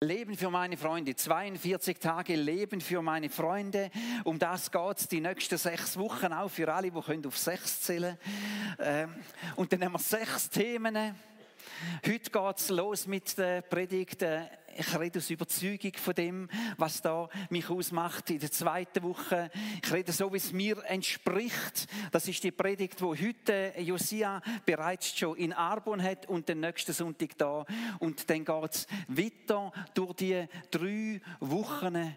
Leben für meine Freunde, 42 Tage Leben für meine Freunde. Um das geht es die nächsten sechs Wochen auch für alle, die können auf sechs zählen ähm, Und dann haben wir sechs Themen. Heute geht es los mit der Predigt äh, ich rede aus Überzeugung von dem, was da mich ausmacht in der zweiten Woche. Ich rede so, wie es mir entspricht. Das ist die Predigt, wo heute Josia bereits schon in Arbon hat und den nächsten Sonntag da. Und dann geht es weiter durch die drei Wochen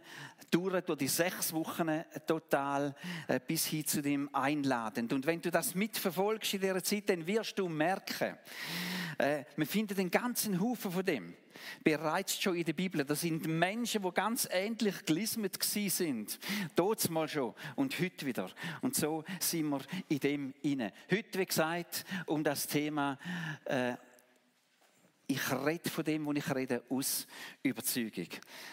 durch, durch die sechs Wochen total äh, bis hin zu dem Einladend. Und wenn du das mitverfolgst in dieser Zeit, dann wirst du merken, äh, man findet den ganzen Haufen von dem bereits schon in der Bibel. Das sind Menschen, die ganz ähnlich gelismet sind. Dort mal schon und heute wieder. Und so sind wir in dem inne. Heute, wie gesagt, um das Thema äh, ich rede von dem, wo ich rede, aus Überzeugung.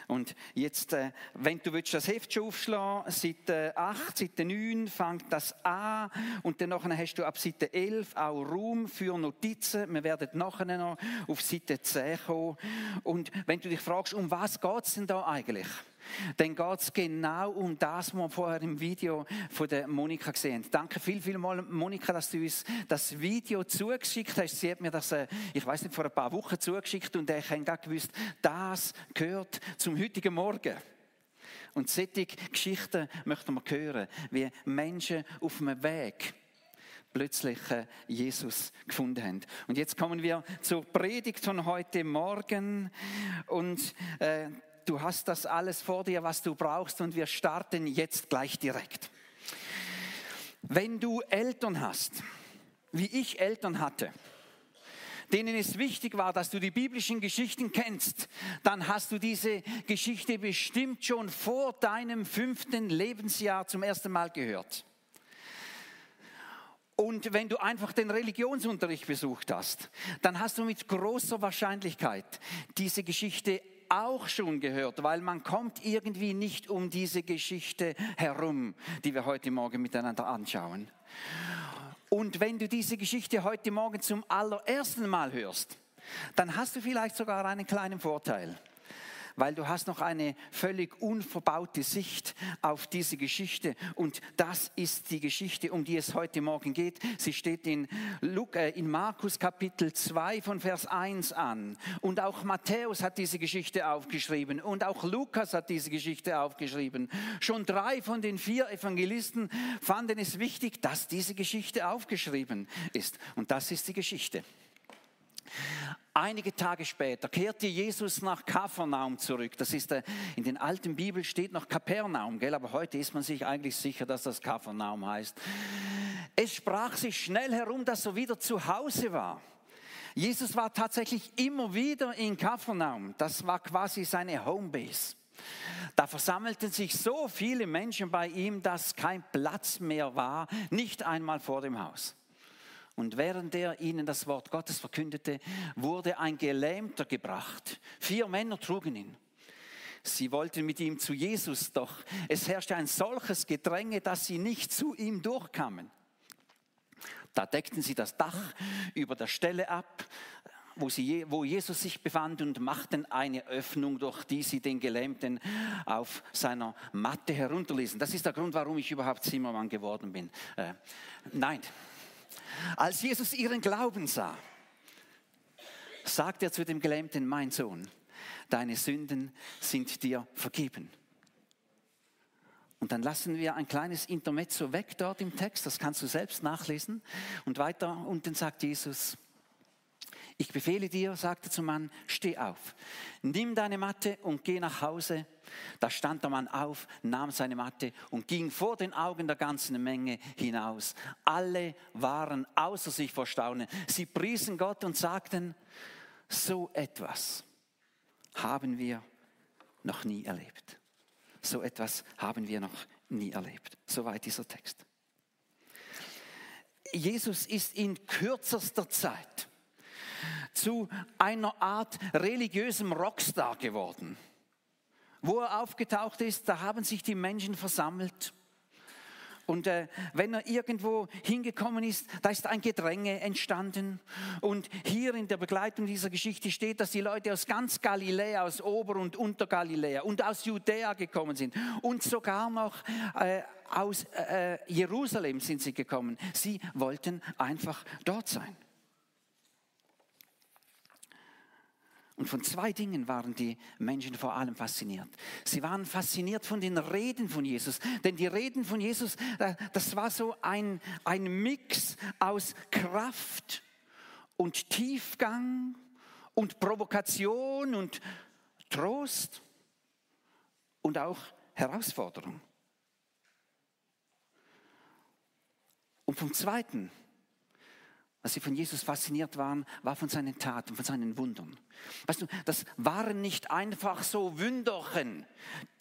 Und jetzt, äh, wenn du willst, das Heft schon aufschlagen, Seite 8, Seite 9 fängt das an und dann hast du ab Seite 11 auch Raum für Notizen. Wir werden nachher noch auf Seite 10 kommen. Und wenn du dich fragst, um was geht es denn da eigentlich? Dann geht es genau um das, was wir vorher im Video von der Monika gesehen haben. Danke viel, viel mal, Monika, dass du uns das Video zugeschickt hast. Sie hat mir das, äh, ich weiß nicht, vor ein paar Wochen zugeschickt und ich habe gar gewusst, das gehört zum heutigen Morgen. Und solche Geschichten möchten wir hören, wie Menschen auf einem Weg plötzlich äh, Jesus gefunden haben. Und jetzt kommen wir zur Predigt von heute Morgen und äh, Du hast das alles vor dir, was du brauchst und wir starten jetzt gleich direkt. Wenn du Eltern hast, wie ich Eltern hatte, denen es wichtig war, dass du die biblischen Geschichten kennst, dann hast du diese Geschichte bestimmt schon vor deinem fünften Lebensjahr zum ersten Mal gehört. Und wenn du einfach den Religionsunterricht besucht hast, dann hast du mit großer Wahrscheinlichkeit diese Geschichte auch schon gehört, weil man kommt irgendwie nicht um diese Geschichte herum, die wir heute Morgen miteinander anschauen. Und wenn du diese Geschichte heute Morgen zum allerersten Mal hörst, dann hast du vielleicht sogar einen kleinen Vorteil weil du hast noch eine völlig unverbaute Sicht auf diese Geschichte. Und das ist die Geschichte, um die es heute Morgen geht. Sie steht in, Luke, äh, in Markus Kapitel 2 von Vers 1 an. Und auch Matthäus hat diese Geschichte aufgeschrieben. Und auch Lukas hat diese Geschichte aufgeschrieben. Schon drei von den vier Evangelisten fanden es wichtig, dass diese Geschichte aufgeschrieben ist. Und das ist die Geschichte. Einige Tage später kehrte Jesus nach Kapernaum zurück. Das ist äh, in den alten Bibeln steht noch Kapernaum, gell? aber heute ist man sich eigentlich sicher, dass das Kapernaum heißt. Es sprach sich schnell herum, dass er wieder zu Hause war. Jesus war tatsächlich immer wieder in Kapernaum. Das war quasi seine Homebase. Da versammelten sich so viele Menschen bei ihm, dass kein Platz mehr war, nicht einmal vor dem Haus. Und während er ihnen das Wort Gottes verkündete, wurde ein Gelähmter gebracht. Vier Männer trugen ihn. Sie wollten mit ihm zu Jesus, doch es herrschte ein solches Gedränge, dass sie nicht zu ihm durchkamen. Da deckten sie das Dach über der Stelle ab, wo, sie, wo Jesus sich befand und machten eine Öffnung, durch die sie den Gelähmten auf seiner Matte herunterließen. Das ist der Grund, warum ich überhaupt Zimmermann geworden bin. Äh, nein, als Jesus ihren Glauben sah, sagt er zu dem Gelähmten, mein Sohn, deine Sünden sind dir vergeben. Und dann lassen wir ein kleines Intermezzo weg dort im Text, das kannst du selbst nachlesen. Und weiter unten sagt Jesus, ich befehle dir, sagte zum Mann, steh auf, nimm deine Matte und geh nach Hause. Da stand der Mann auf, nahm seine Matte und ging vor den Augen der ganzen Menge hinaus. Alle waren außer sich vor Staunen. Sie priesen Gott und sagten, so etwas haben wir noch nie erlebt. So etwas haben wir noch nie erlebt. Soweit dieser Text. Jesus ist in kürzester Zeit zu einer Art religiösem Rockstar geworden. Wo er aufgetaucht ist, da haben sich die Menschen versammelt Und äh, wenn er irgendwo hingekommen ist, da ist ein Gedränge entstanden. Und hier in der Begleitung dieser Geschichte steht, dass die Leute aus ganz Galiläa, aus Ober- und Untergaliläa und aus Judäa gekommen sind. Und sogar noch äh, aus äh, Jerusalem sind sie gekommen. Sie wollten einfach dort sein. Und von zwei Dingen waren die Menschen vor allem fasziniert. Sie waren fasziniert von den Reden von Jesus. Denn die Reden von Jesus, das war so ein, ein Mix aus Kraft und Tiefgang und Provokation und Trost und auch Herausforderung. Und vom Zweiten was sie von Jesus fasziniert waren, war von seinen Taten, von seinen Wundern. Weißt du, das waren nicht einfach so Wünderchen,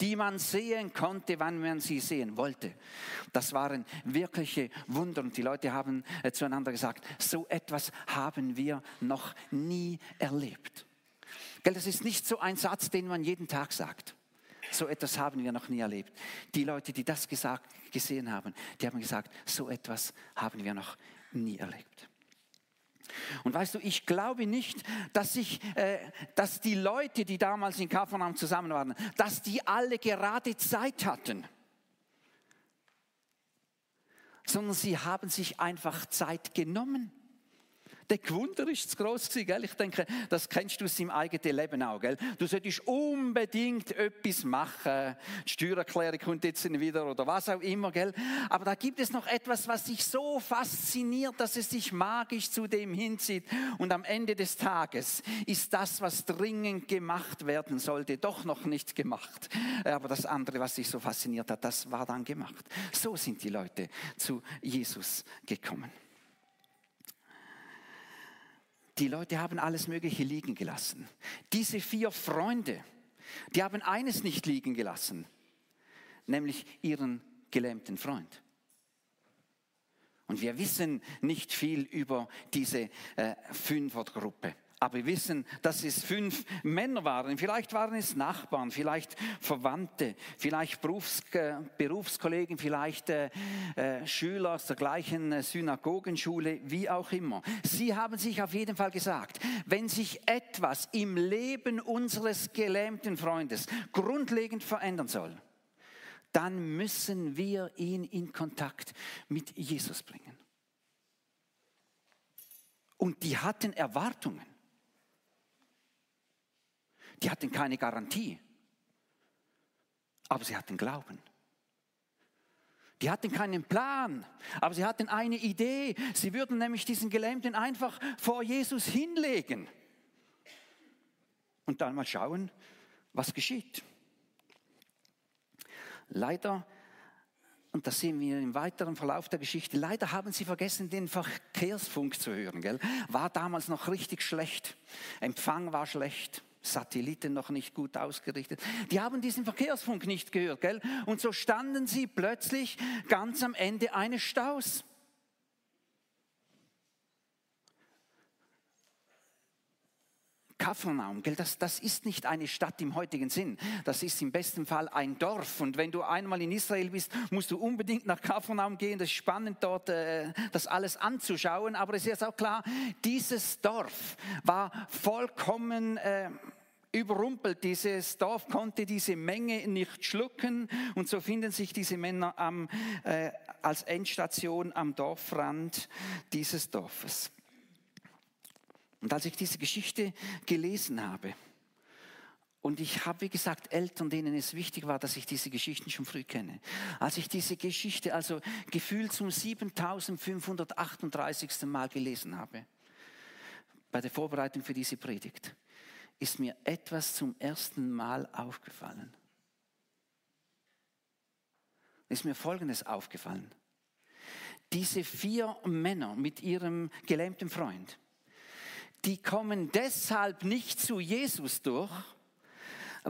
die man sehen konnte, wann man sie sehen wollte. Das waren wirkliche Wunder und die Leute haben äh, zueinander gesagt, so etwas haben wir noch nie erlebt. Gell, das ist nicht so ein Satz, den man jeden Tag sagt. So etwas haben wir noch nie erlebt. Die Leute, die das gesagt, gesehen haben, die haben gesagt, so etwas haben wir noch nie erlebt. Und weißt du, ich glaube nicht, dass, ich, äh, dass die Leute, die damals in Kapernaum zusammen waren, dass die alle gerade Zeit hatten, sondern sie haben sich einfach Zeit genommen. Der Gewunder ist zu groß gewesen, gell? Ich denke, das kennst du aus deinem eigenen Leben auch, gell? Du solltest unbedingt etwas machen. Die Steuererklärung kommt jetzt wieder oder was auch immer, gell? Aber da gibt es noch etwas, was dich so fasziniert, dass es dich magisch zu dem hinzieht. Und am Ende des Tages ist das, was dringend gemacht werden sollte, doch noch nicht gemacht. Aber das andere, was dich so fasziniert hat, das war dann gemacht. So sind die Leute zu Jesus gekommen. Die Leute haben alles Mögliche liegen gelassen. Diese vier Freunde, die haben eines nicht liegen gelassen, nämlich ihren gelähmten Freund. Und wir wissen nicht viel über diese äh, Fünfergruppe. Aber wir wissen, dass es fünf Männer waren. Vielleicht waren es Nachbarn, vielleicht Verwandte, vielleicht Berufs Berufskollegen, vielleicht äh, äh, Schüler aus der gleichen äh, Synagogenschule, wie auch immer. Sie haben sich auf jeden Fall gesagt, wenn sich etwas im Leben unseres gelähmten Freundes grundlegend verändern soll, dann müssen wir ihn in Kontakt mit Jesus bringen. Und die hatten Erwartungen. Die hatten keine Garantie, aber sie hatten Glauben. Die hatten keinen Plan, aber sie hatten eine Idee. Sie würden nämlich diesen Gelähmten einfach vor Jesus hinlegen und dann mal schauen, was geschieht. Leider, und das sehen wir im weiteren Verlauf der Geschichte, leider haben sie vergessen, den Verkehrsfunk zu hören. Gell? War damals noch richtig schlecht. Empfang war schlecht. Satelliten noch nicht gut ausgerichtet. Die haben diesen Verkehrsfunk nicht gehört, gell? Und so standen sie plötzlich ganz am Ende eines Staus. Kapernaum, gell, das, das ist nicht eine Stadt im heutigen Sinn. Das ist im besten Fall ein Dorf. Und wenn du einmal in Israel bist, musst du unbedingt nach Kapernaum gehen. Das ist spannend, dort äh, das alles anzuschauen. Aber es ist auch klar, dieses Dorf war vollkommen äh, überrumpelt. Dieses Dorf konnte diese Menge nicht schlucken. Und so finden sich diese Männer am, äh, als Endstation am Dorfrand dieses Dorfes. Und als ich diese Geschichte gelesen habe, und ich habe, wie gesagt, Eltern, denen es wichtig war, dass ich diese Geschichten schon früh kenne. Als ich diese Geschichte also gefühlt zum 7538. Mal gelesen habe, bei der Vorbereitung für diese Predigt, ist mir etwas zum ersten Mal aufgefallen. Ist mir Folgendes aufgefallen. Diese vier Männer mit ihrem gelähmten Freund, die kommen deshalb nicht zu Jesus durch,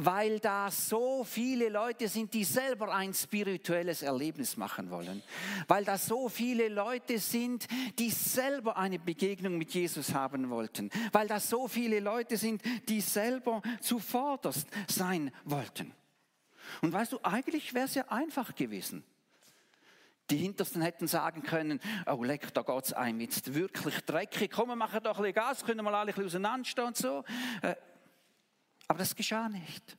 weil da so viele Leute sind, die selber ein spirituelles Erlebnis machen wollen. Weil da so viele Leute sind, die selber eine Begegnung mit Jesus haben wollten. Weil da so viele Leute sind, die selber zuvorderst sein wollten. Und weißt du, eigentlich wäre es ja einfach gewesen. Die Hintersten hätten sagen können, oh leck, da geht es einem jetzt wirklich dreckig, komm, wir machen doch ein bisschen Gas, können wir alle ein bisschen auseinanderstehen und so. Aber das geschah nicht.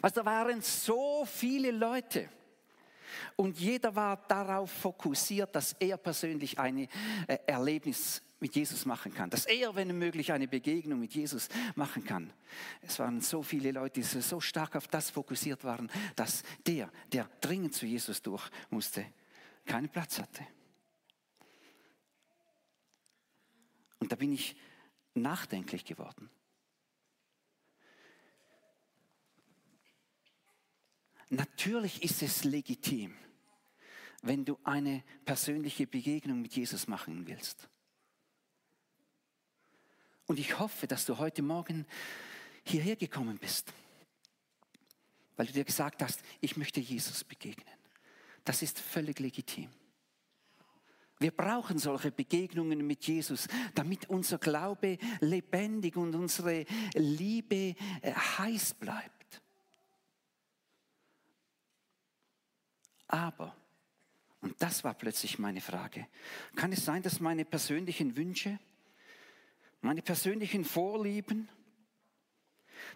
Was, da waren so viele Leute. Und jeder war darauf fokussiert, dass er persönlich ein äh, Erlebnis mit Jesus machen kann, dass er, wenn möglich, eine Begegnung mit Jesus machen kann. Es waren so viele Leute, die so stark auf das fokussiert waren, dass der, der dringend zu Jesus durch musste, keinen Platz hatte. Und da bin ich nachdenklich geworden. Natürlich ist es legitim, wenn du eine persönliche Begegnung mit Jesus machen willst. Und ich hoffe, dass du heute Morgen hierher gekommen bist, weil du dir gesagt hast, ich möchte Jesus begegnen. Das ist völlig legitim. Wir brauchen solche Begegnungen mit Jesus, damit unser Glaube lebendig und unsere Liebe äh, heiß bleibt. Aber, und das war plötzlich meine Frage, kann es sein, dass meine persönlichen Wünsche, meine persönlichen Vorlieben,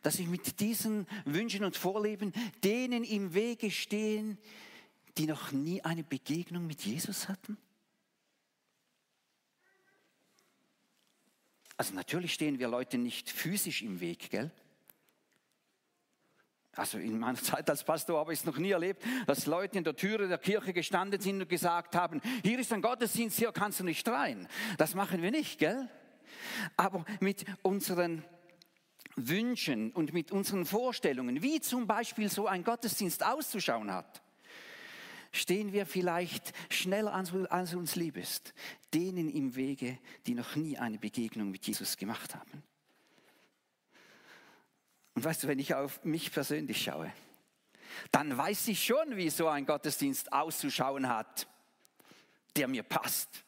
dass ich mit diesen Wünschen und Vorlieben denen im Wege stehen, die noch nie eine Begegnung mit Jesus hatten? Also natürlich stehen wir Leute nicht physisch im Weg, gell? Also in meiner Zeit als Pastor habe ich es noch nie erlebt, dass Leute in der Türe der Kirche gestanden sind und gesagt haben, hier ist ein Gottesdienst, hier kannst du nicht rein. Das machen wir nicht, gell? Aber mit unseren Wünschen und mit unseren Vorstellungen, wie zum Beispiel so ein Gottesdienst auszuschauen hat, stehen wir vielleicht schneller als uns lieb ist, denen im Wege, die noch nie eine Begegnung mit Jesus gemacht haben. Und weißt du, wenn ich auf mich persönlich schaue, dann weiß ich schon, wie so ein Gottesdienst auszuschauen hat, der mir passt.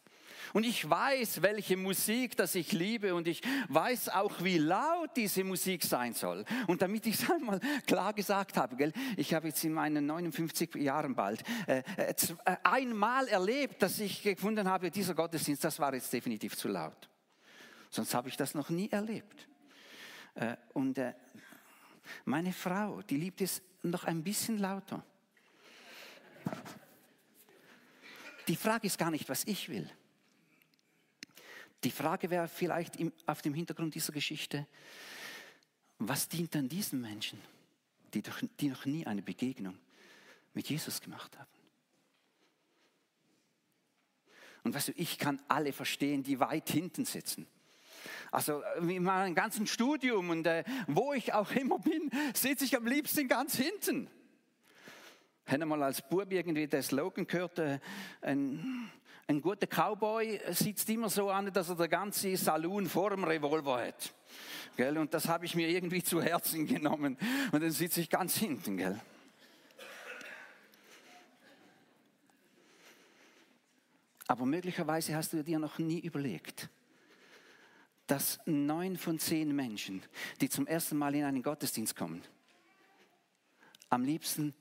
Und ich weiß, welche Musik das ich liebe und ich weiß auch, wie laut diese Musik sein soll. Und damit ich es einmal klar gesagt habe, gell, ich habe jetzt in meinen 59 Jahren bald äh, äh, äh, einmal erlebt, dass ich gefunden habe, dieser Gottesdienst, das war jetzt definitiv zu laut. Sonst habe ich das noch nie erlebt. Äh, und äh, meine Frau, die liebt es noch ein bisschen lauter. Die Frage ist gar nicht, was ich will. Die Frage wäre vielleicht auf dem Hintergrund dieser Geschichte, was dient dann diesen Menschen, die, doch, die noch nie eine Begegnung mit Jesus gemacht haben? Und weißt du, ich kann alle verstehen, die weit hinten sitzen. Also in meinem ganzen Studium und äh, wo ich auch immer bin, sitze ich am liebsten ganz hinten. Ich habe mal als Bub irgendwie der Slogan gehört, äh, ein, ein guter Cowboy sitzt immer so an, dass er der ganze Saloon vor dem Revolver hat. Gell? Und das habe ich mir irgendwie zu Herzen genommen. Und dann sitze ich ganz hinten. Gell? Aber möglicherweise hast du dir noch nie überlegt, dass neun von zehn Menschen, die zum ersten Mal in einen Gottesdienst kommen, am liebsten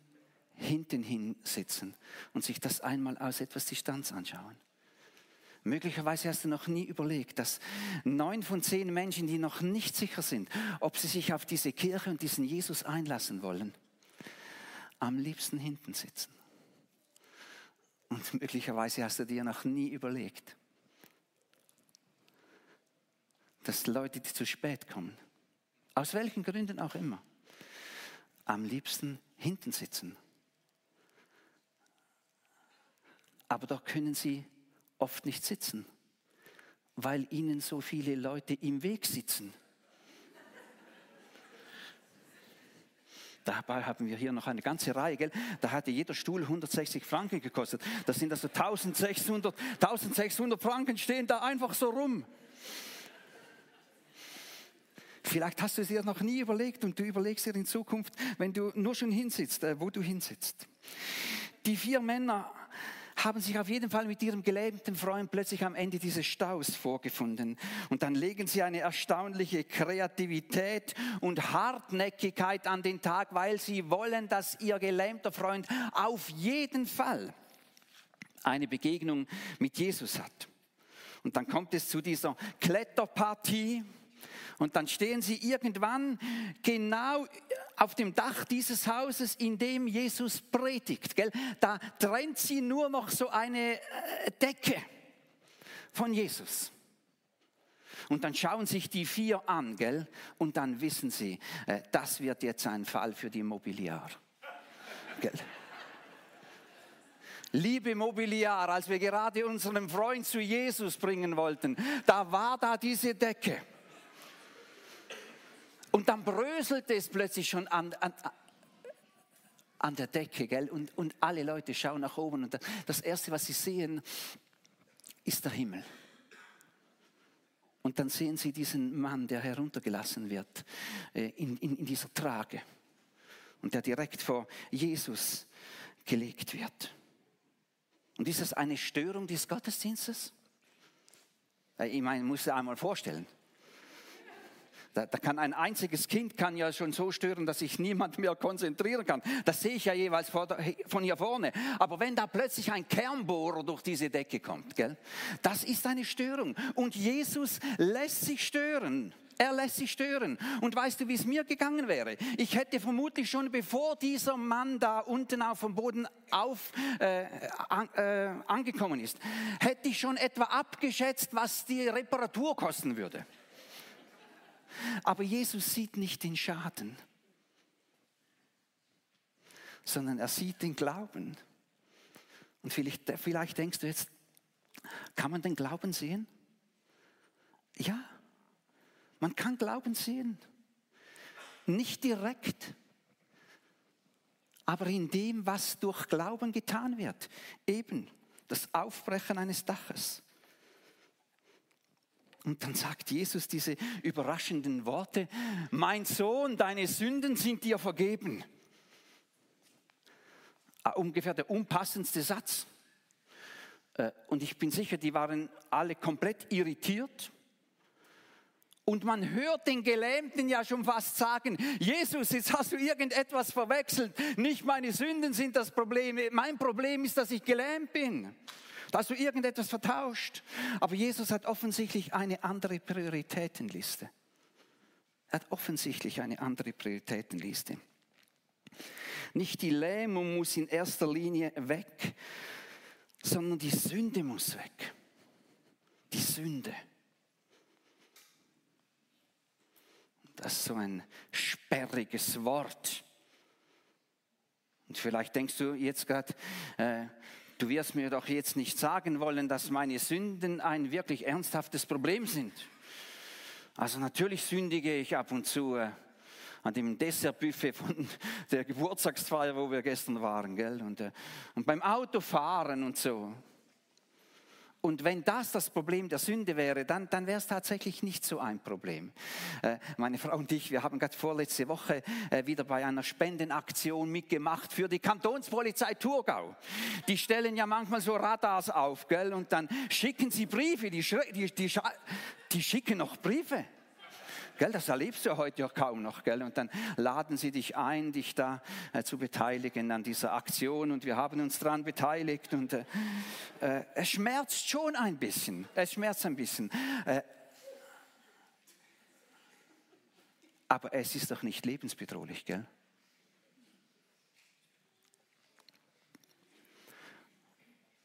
hinten hin sitzen und sich das einmal aus etwas Distanz anschauen. Möglicherweise hast du noch nie überlegt, dass neun von zehn Menschen, die noch nicht sicher sind, ob sie sich auf diese Kirche und diesen Jesus einlassen wollen, am liebsten hinten sitzen. Und möglicherweise hast du dir noch nie überlegt, dass Leute, die zu spät kommen, aus welchen Gründen auch immer, am liebsten hinten sitzen. Aber da können sie oft nicht sitzen, weil ihnen so viele Leute im Weg sitzen. Dabei haben wir hier noch eine ganze Reihe, gell? Da hatte jeder Stuhl 160 Franken gekostet. Das sind also 1600, 1600 Franken stehen da einfach so rum. Vielleicht hast du es dir noch nie überlegt und du überlegst dir in Zukunft, wenn du nur schon hinsitzt, äh, wo du hinsitzt. Die vier Männer haben sich auf jeden Fall mit ihrem gelähmten Freund plötzlich am Ende dieses Staus vorgefunden. Und dann legen sie eine erstaunliche Kreativität und Hartnäckigkeit an den Tag, weil sie wollen, dass ihr gelähmter Freund auf jeden Fall eine Begegnung mit Jesus hat. Und dann kommt es zu dieser Kletterpartie. Und dann stehen sie irgendwann genau auf dem Dach dieses Hauses, in dem Jesus predigt. Gell? Da trennt sie nur noch so eine äh, Decke von Jesus. Und dann schauen sich die vier an, gell? Und dann wissen sie, äh, das wird jetzt ein Fall für die Mobiliar. Gell? Liebe Mobiliar, als wir gerade unseren Freund zu Jesus bringen wollten, da war da diese Decke. Und dann bröselte es plötzlich schon an, an, an der Decke, gell? Und, und alle Leute schauen nach oben und das Erste, was sie sehen, ist der Himmel. Und dann sehen sie diesen Mann, der heruntergelassen wird äh, in, in, in dieser Trage und der direkt vor Jesus gelegt wird. Und ist das eine Störung des Gottesdienstes? Äh, ich meine, muss dir einmal vorstellen. Da, da, kann ein einziges Kind kann ja schon so stören, dass sich niemand mehr konzentrieren kann. Das sehe ich ja jeweils von hier vorne. Aber wenn da plötzlich ein Kernbohrer durch diese Decke kommt, gell, das ist eine Störung. Und Jesus lässt sich stören. Er lässt sich stören. Und weißt du, wie es mir gegangen wäre? Ich hätte vermutlich schon, bevor dieser Mann da unten auf dem Boden auf, äh, an, äh, angekommen ist, hätte ich schon etwa abgeschätzt, was die Reparatur kosten würde. Aber Jesus sieht nicht den Schaden, sondern er sieht den Glauben. Und vielleicht, vielleicht denkst du jetzt, kann man den Glauben sehen? Ja, man kann Glauben sehen. Nicht direkt, aber in dem, was durch Glauben getan wird. Eben das Aufbrechen eines Daches. Und dann sagt Jesus diese überraschenden Worte, mein Sohn, deine Sünden sind dir vergeben. Ah, ungefähr der unpassendste Satz. Äh, und ich bin sicher, die waren alle komplett irritiert. Und man hört den Gelähmten ja schon fast sagen, Jesus, jetzt hast du irgendetwas verwechselt. Nicht meine Sünden sind das Problem. Mein Problem ist, dass ich gelähmt bin. Da hast du irgendetwas vertauscht. Aber Jesus hat offensichtlich eine andere Prioritätenliste. Er hat offensichtlich eine andere Prioritätenliste. Nicht die Lähmung muss in erster Linie weg, sondern die Sünde muss weg. Die Sünde. Das ist so ein sperriges Wort. Und vielleicht denkst du jetzt gerade, äh, du wirst mir doch jetzt nicht sagen wollen, dass meine Sünden ein wirklich ernsthaftes Problem sind. Also natürlich sündige ich ab und zu äh, an dem Dessertbuffet von der Geburtstagsfeier, wo wir gestern waren, gell? Und, äh, und beim Autofahren und so. Und wenn das das Problem der Sünde wäre, dann, dann wäre es tatsächlich nicht so ein Problem. Äh, meine Frau und ich, wir haben gerade vorletzte Woche äh, wieder bei einer Spendenaktion mitgemacht für die Kantonspolizei Thurgau. Die stellen ja manchmal so Radars auf, gell? Und dann schicken sie Briefe, die, die, die, die schicken noch Briefe. Gell, das erlebst du heute ja kaum noch. Gell? Und dann laden sie dich ein, dich da äh, zu beteiligen an dieser Aktion. Und wir haben uns daran beteiligt. Und äh, äh, es schmerzt schon ein bisschen. Es schmerzt ein bisschen. Äh, aber es ist doch nicht lebensbedrohlich, gell?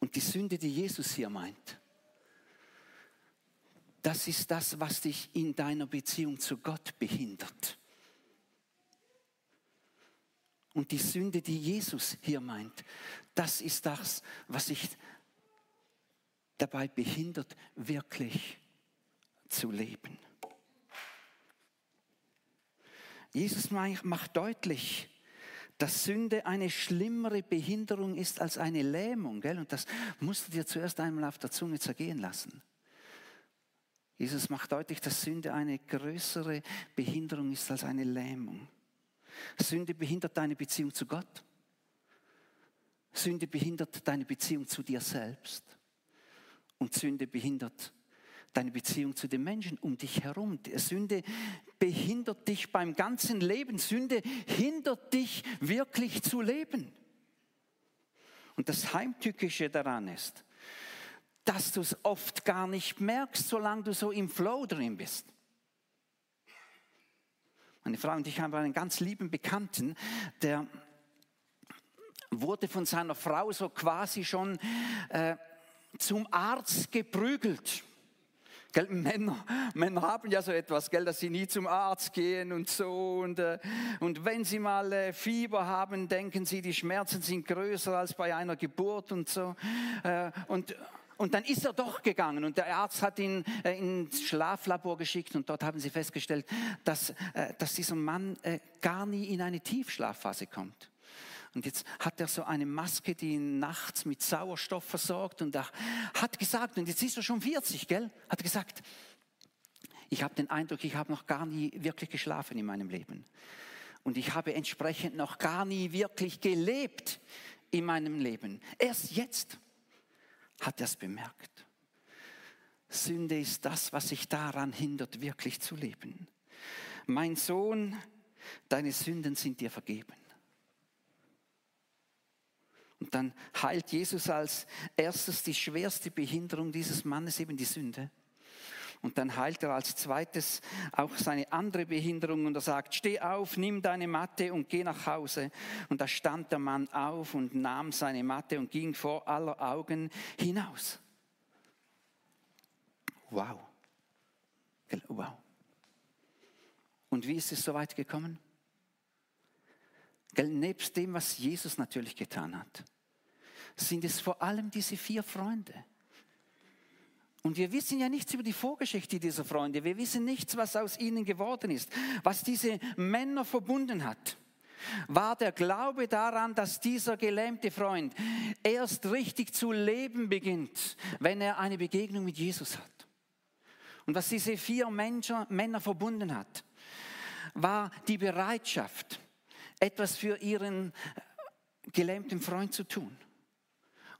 Und die Sünde, die Jesus hier meint, das ist das, was dich in deiner Beziehung zu Gott behindert. Und die Sünde, die Jesus hier meint, das ist das, was dich dabei behindert, wirklich zu leben. Jesus macht deutlich, dass Sünde eine schlimmere Behinderung ist als eine Lähmung. Gell? Und das musst du dir zuerst einmal auf der Zunge zergehen lassen. Jesus macht deutlich, dass Sünde eine größere Behinderung ist als eine Lähmung. Sünde behindert deine Beziehung zu Gott. Sünde behindert deine Beziehung zu dir selbst. Und Sünde behindert deine Beziehung zu den Menschen um dich herum. Sünde behindert dich beim ganzen Leben. Sünde hindert dich wirklich zu leben. Und das Heimtückische daran ist, dass du es oft gar nicht merkst, solange du so im Flow drin bist. Meine Frau und ich haben einen ganz lieben Bekannten, der wurde von seiner Frau so quasi schon äh, zum Arzt geprügelt. Gell, Männer, Männer haben ja so etwas, gell, dass sie nie zum Arzt gehen und so. Und, äh, und wenn sie mal äh, Fieber haben, denken sie, die Schmerzen sind größer als bei einer Geburt und so. Äh, und, und dann ist er doch gegangen und der Arzt hat ihn äh, ins Schlaflabor geschickt und dort haben sie festgestellt, dass, äh, dass dieser Mann äh, gar nie in eine Tiefschlafphase kommt. Und jetzt hat er so eine Maske, die ihn nachts mit Sauerstoff versorgt. Und er hat gesagt, und jetzt ist er schon 40, gell? Hat gesagt, ich habe den Eindruck, ich habe noch gar nie wirklich geschlafen in meinem Leben. Und ich habe entsprechend noch gar nie wirklich gelebt in meinem Leben. Erst jetzt hat er es bemerkt. Sünde ist das, was sich daran hindert, wirklich zu leben. Mein Sohn, deine Sünden sind dir vergeben. Und dann heilt Jesus als erstes die schwerste Behinderung dieses Mannes, eben die Sünde. Und dann heilt er als zweites auch seine andere Behinderung und er sagt, steh auf, nimm deine Matte und geh nach Hause. Und da stand der Mann auf und nahm seine Matte und ging vor aller Augen hinaus. Wow. Wow. Und wie ist es so weit gekommen? Gell, nebst dem, was Jesus natürlich getan hat, sind es vor allem diese vier Freunde. Und wir wissen ja nichts über die Vorgeschichte dieser Freunde. Wir wissen nichts, was aus ihnen geworden ist, was diese Männer verbunden hat. War der Glaube daran, dass dieser gelähmte Freund erst richtig zu leben beginnt, wenn er eine Begegnung mit Jesus hat. Und was diese vier Menschen, Männer verbunden hat, war die Bereitschaft, etwas für ihren gelähmten Freund zu tun.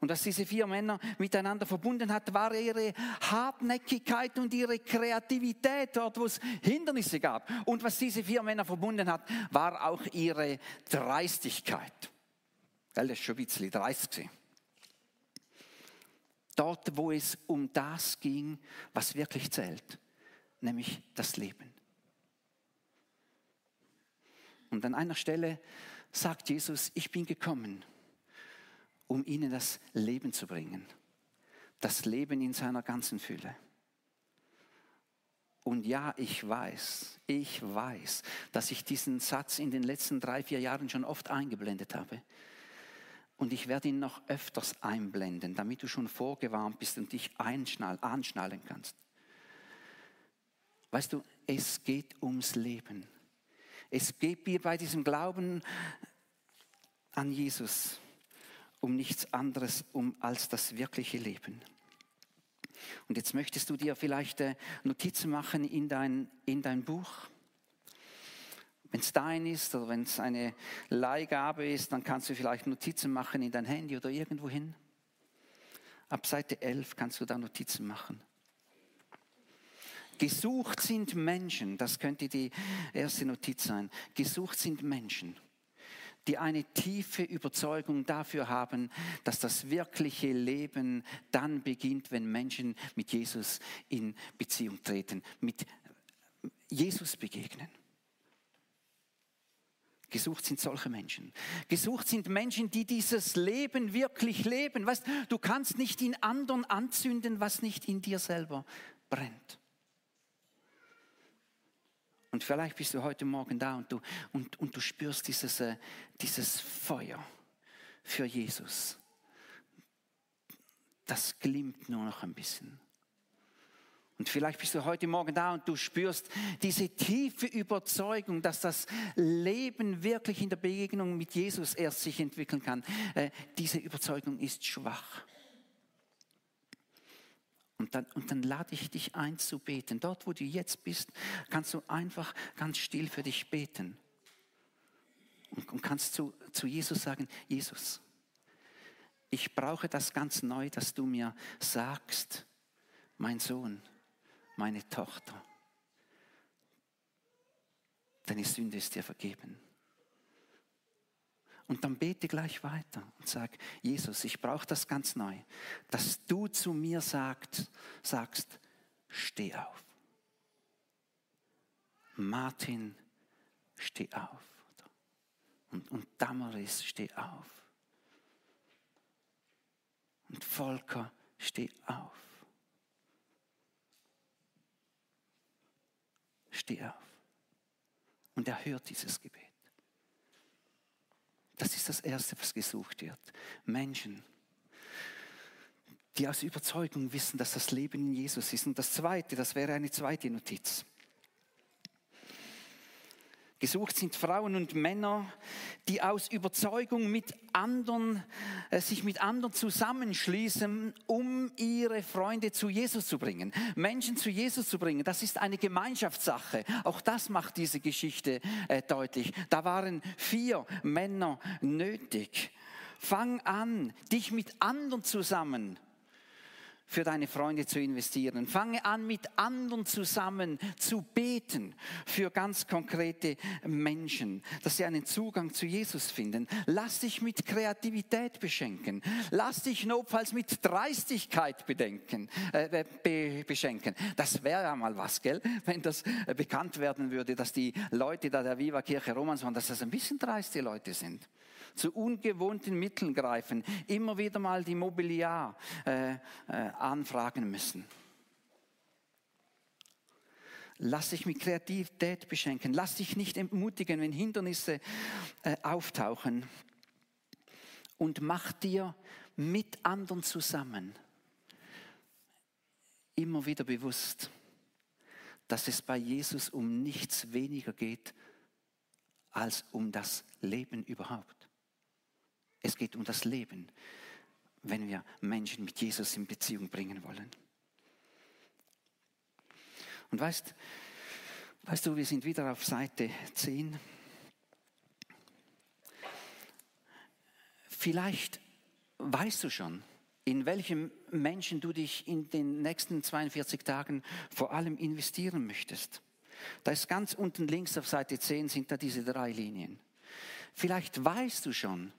Und was diese vier Männer miteinander verbunden hat, war ihre Hartnäckigkeit und ihre Kreativität dort, wo es Hindernisse gab. Und was diese vier Männer verbunden hat, war auch ihre Dreistigkeit. Das ist schon ein bisschen dreist Dort, wo es um das ging, was wirklich zählt, nämlich das Leben. Und an einer Stelle sagt Jesus, ich bin gekommen, um ihnen das Leben zu bringen. Das Leben in seiner ganzen Fülle. Und ja, ich weiß, ich weiß, dass ich diesen Satz in den letzten drei, vier Jahren schon oft eingeblendet habe. Und ich werde ihn noch öfters einblenden, damit du schon vorgewarnt bist und dich einschnall, anschnallen kannst. Weißt du, es geht ums Leben. Es geht mir bei diesem Glauben an Jesus um nichts anderes um als das wirkliche Leben. Und jetzt möchtest du dir vielleicht äh, Notizen machen in dein, in dein Buch. Wenn es dein ist oder wenn es eine Leihgabe ist, dann kannst du vielleicht Notizen machen in dein Handy oder irgendwo hin. Ab Seite 11 kannst du da Notizen machen. Gesucht sind Menschen, das könnte die erste Notiz sein. Gesucht sind Menschen die eine tiefe Überzeugung dafür haben, dass das wirkliche Leben dann beginnt, wenn Menschen mit Jesus in Beziehung treten, mit Jesus begegnen. Gesucht sind solche Menschen. Gesucht sind Menschen, die dieses Leben wirklich leben. Weißt, du kannst nicht in anderen anzünden, was nicht in dir selber brennt. Und vielleicht bist du heute Morgen da und du, und, und du spürst dieses, äh, dieses Feuer für Jesus. Das glimmt nur noch ein bisschen. Und vielleicht bist du heute Morgen da und du spürst diese tiefe Überzeugung, dass das Leben wirklich in der Begegnung mit Jesus erst sich entwickeln kann. Äh, diese Überzeugung ist schwach. Und dann, und dann lade ich dich ein zu beten. Dort, wo du jetzt bist, kannst du einfach ganz still für dich beten. Und, und kannst zu, zu Jesus sagen, Jesus, ich brauche das ganz neu, dass du mir sagst, mein Sohn, meine Tochter, deine Sünde ist dir vergeben. Und dann bete gleich weiter und sag, Jesus, ich brauche das ganz neu, dass du zu mir sagt, sagst, steh auf. Martin, steh auf. Und, und Damaris, steh auf. Und Volker, steh auf. Steh auf. Und er hört dieses Gebet. Das ist das Erste, was gesucht wird. Menschen, die aus Überzeugung wissen, dass das Leben in Jesus ist. Und das Zweite, das wäre eine zweite Notiz. Gesucht sind Frauen und Männer, die aus Überzeugung mit anderen, äh, sich mit anderen zusammenschließen, um ihre Freunde zu Jesus zu bringen. Menschen zu Jesus zu bringen, das ist eine Gemeinschaftssache. Auch das macht diese Geschichte äh, deutlich. Da waren vier Männer nötig. Fang an, dich mit anderen zusammen für deine Freunde zu investieren. Fange an, mit anderen zusammen zu beten für ganz konkrete Menschen, dass sie einen Zugang zu Jesus finden. Lass dich mit Kreativität beschenken. Lass dich notfalls mit Dreistigkeit bedenken, äh, be beschenken. Das wäre ja mal was, gell? Wenn das bekannt werden würde, dass die Leute da der Viva Kirche Romans waren, dass das ein bisschen dreiste Leute sind zu ungewohnten Mitteln greifen, immer wieder mal die Mobiliar äh, äh, anfragen müssen. Lass dich mit Kreativität beschenken. Lass dich nicht entmutigen, wenn Hindernisse äh, auftauchen. Und mach dir mit anderen zusammen immer wieder bewusst, dass es bei Jesus um nichts weniger geht als um das Leben überhaupt. Es geht um das Leben, wenn wir Menschen mit Jesus in Beziehung bringen wollen. Und weißt, weißt du, wir sind wieder auf Seite 10. Vielleicht weißt du schon, in welchem Menschen du dich in den nächsten 42 Tagen vor allem investieren möchtest. Da ist ganz unten links auf Seite 10 sind da diese drei Linien. Vielleicht weißt du schon,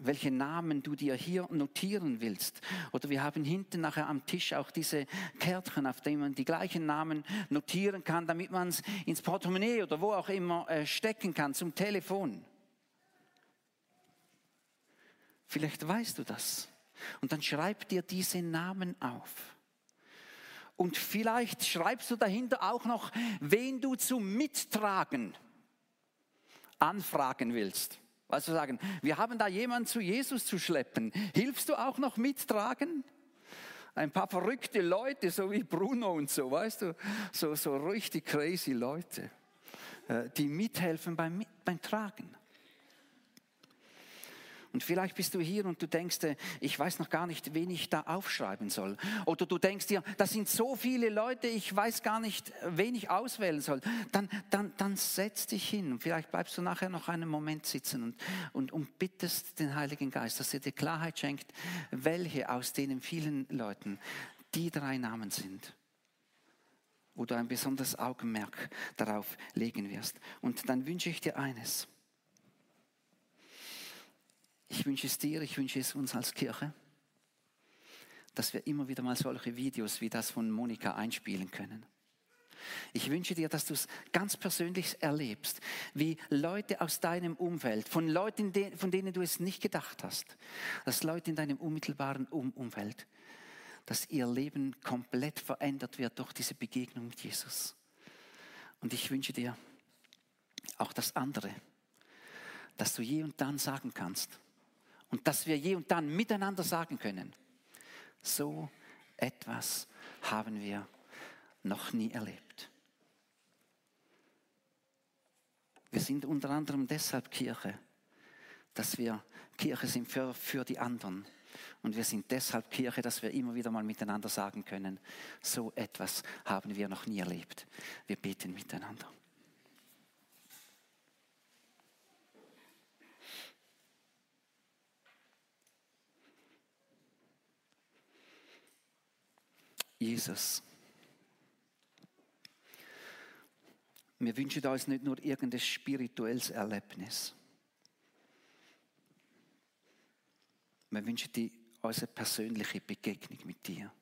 welche Namen du dir hier notieren willst. Oder wir haben hinten nachher am Tisch auch diese Kärtchen, auf denen man die gleichen Namen notieren kann, damit man es ins Portemonnaie oder wo auch immer äh, stecken kann, zum Telefon. Vielleicht weißt du das. Und dann schreib dir diese Namen auf. Und vielleicht schreibst du dahinter auch noch, wen du zum Mittragen anfragen willst. Also sagen, wir haben da jemanden zu Jesus zu schleppen. Hilfst du auch noch mittragen? Ein paar verrückte Leute, so wie Bruno und so, weißt du, so, so richtig crazy Leute, äh, die mithelfen beim, beim Tragen. Und vielleicht bist du hier und du denkst, äh, ich weiß noch gar nicht, wen ich da aufschreiben soll. Oder du denkst dir, das sind so viele Leute, ich weiß gar nicht, wen ich auswählen soll. Dann, dann, dann setz dich hin und vielleicht bleibst du nachher noch einen Moment sitzen und, und, und bittest den Heiligen Geist, dass er dir Klarheit schenkt, welche aus den vielen Leuten die drei Namen sind wo du ein besonderes Augenmerk darauf legen wirst. Und dann wünsche ich dir eines. Ich wünsche es dir, ich wünsche es uns als Kirche, dass wir immer wieder mal solche Videos wie das von Monika einspielen können. Ich wünsche dir, dass du es ganz persönlich erlebst, wie Leute aus deinem Umfeld, von Leuten, von denen du es nicht gedacht hast, dass Leute in deinem unmittelbaren Umfeld, dass ihr Leben komplett verändert wird durch diese Begegnung mit Jesus. Und ich wünsche dir auch das andere, dass du je und dann sagen kannst, und dass wir je und dann miteinander sagen können, so etwas haben wir noch nie erlebt. Wir sind unter anderem deshalb Kirche, dass wir Kirche sind für, für die anderen. Und wir sind deshalb Kirche, dass wir immer wieder mal miteinander sagen können, so etwas haben wir noch nie erlebt. Wir beten miteinander. Jesus. Wir wünschen uns nicht nur irgendein spirituelles Erlebnis. Wir wünschen dir unsere persönliche Begegnung mit dir.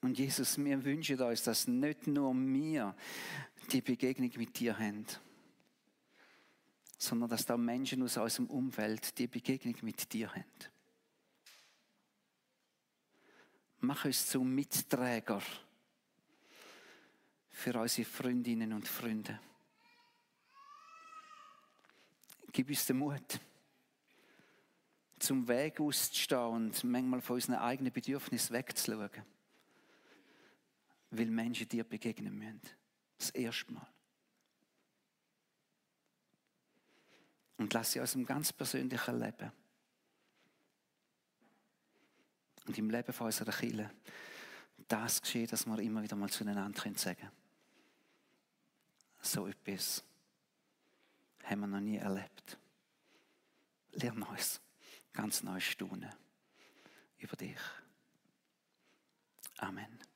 Und Jesus, wir wünschen uns, dass nicht nur wir die Begegnung mit dir haben, sondern dass da Menschen aus unserem Umfeld die Begegnung mit dir haben. Mach uns zu Mitträger für unsere Freundinnen und Freunde. Gib uns den Mut, zum Weg auszustehen und manchmal von unseren eigenen Bedürfnissen wegzuschauen. Weil Menschen dir begegnen müssen. Das erste Mal. Und lass sie aus dem ganz persönlichen Leben und im Leben von unserer Kirche das geschehen, dass wir immer wieder mal zueinander sagen können. So etwas haben wir noch nie erlebt. Lern uns ganz neu staunen über dich. Amen.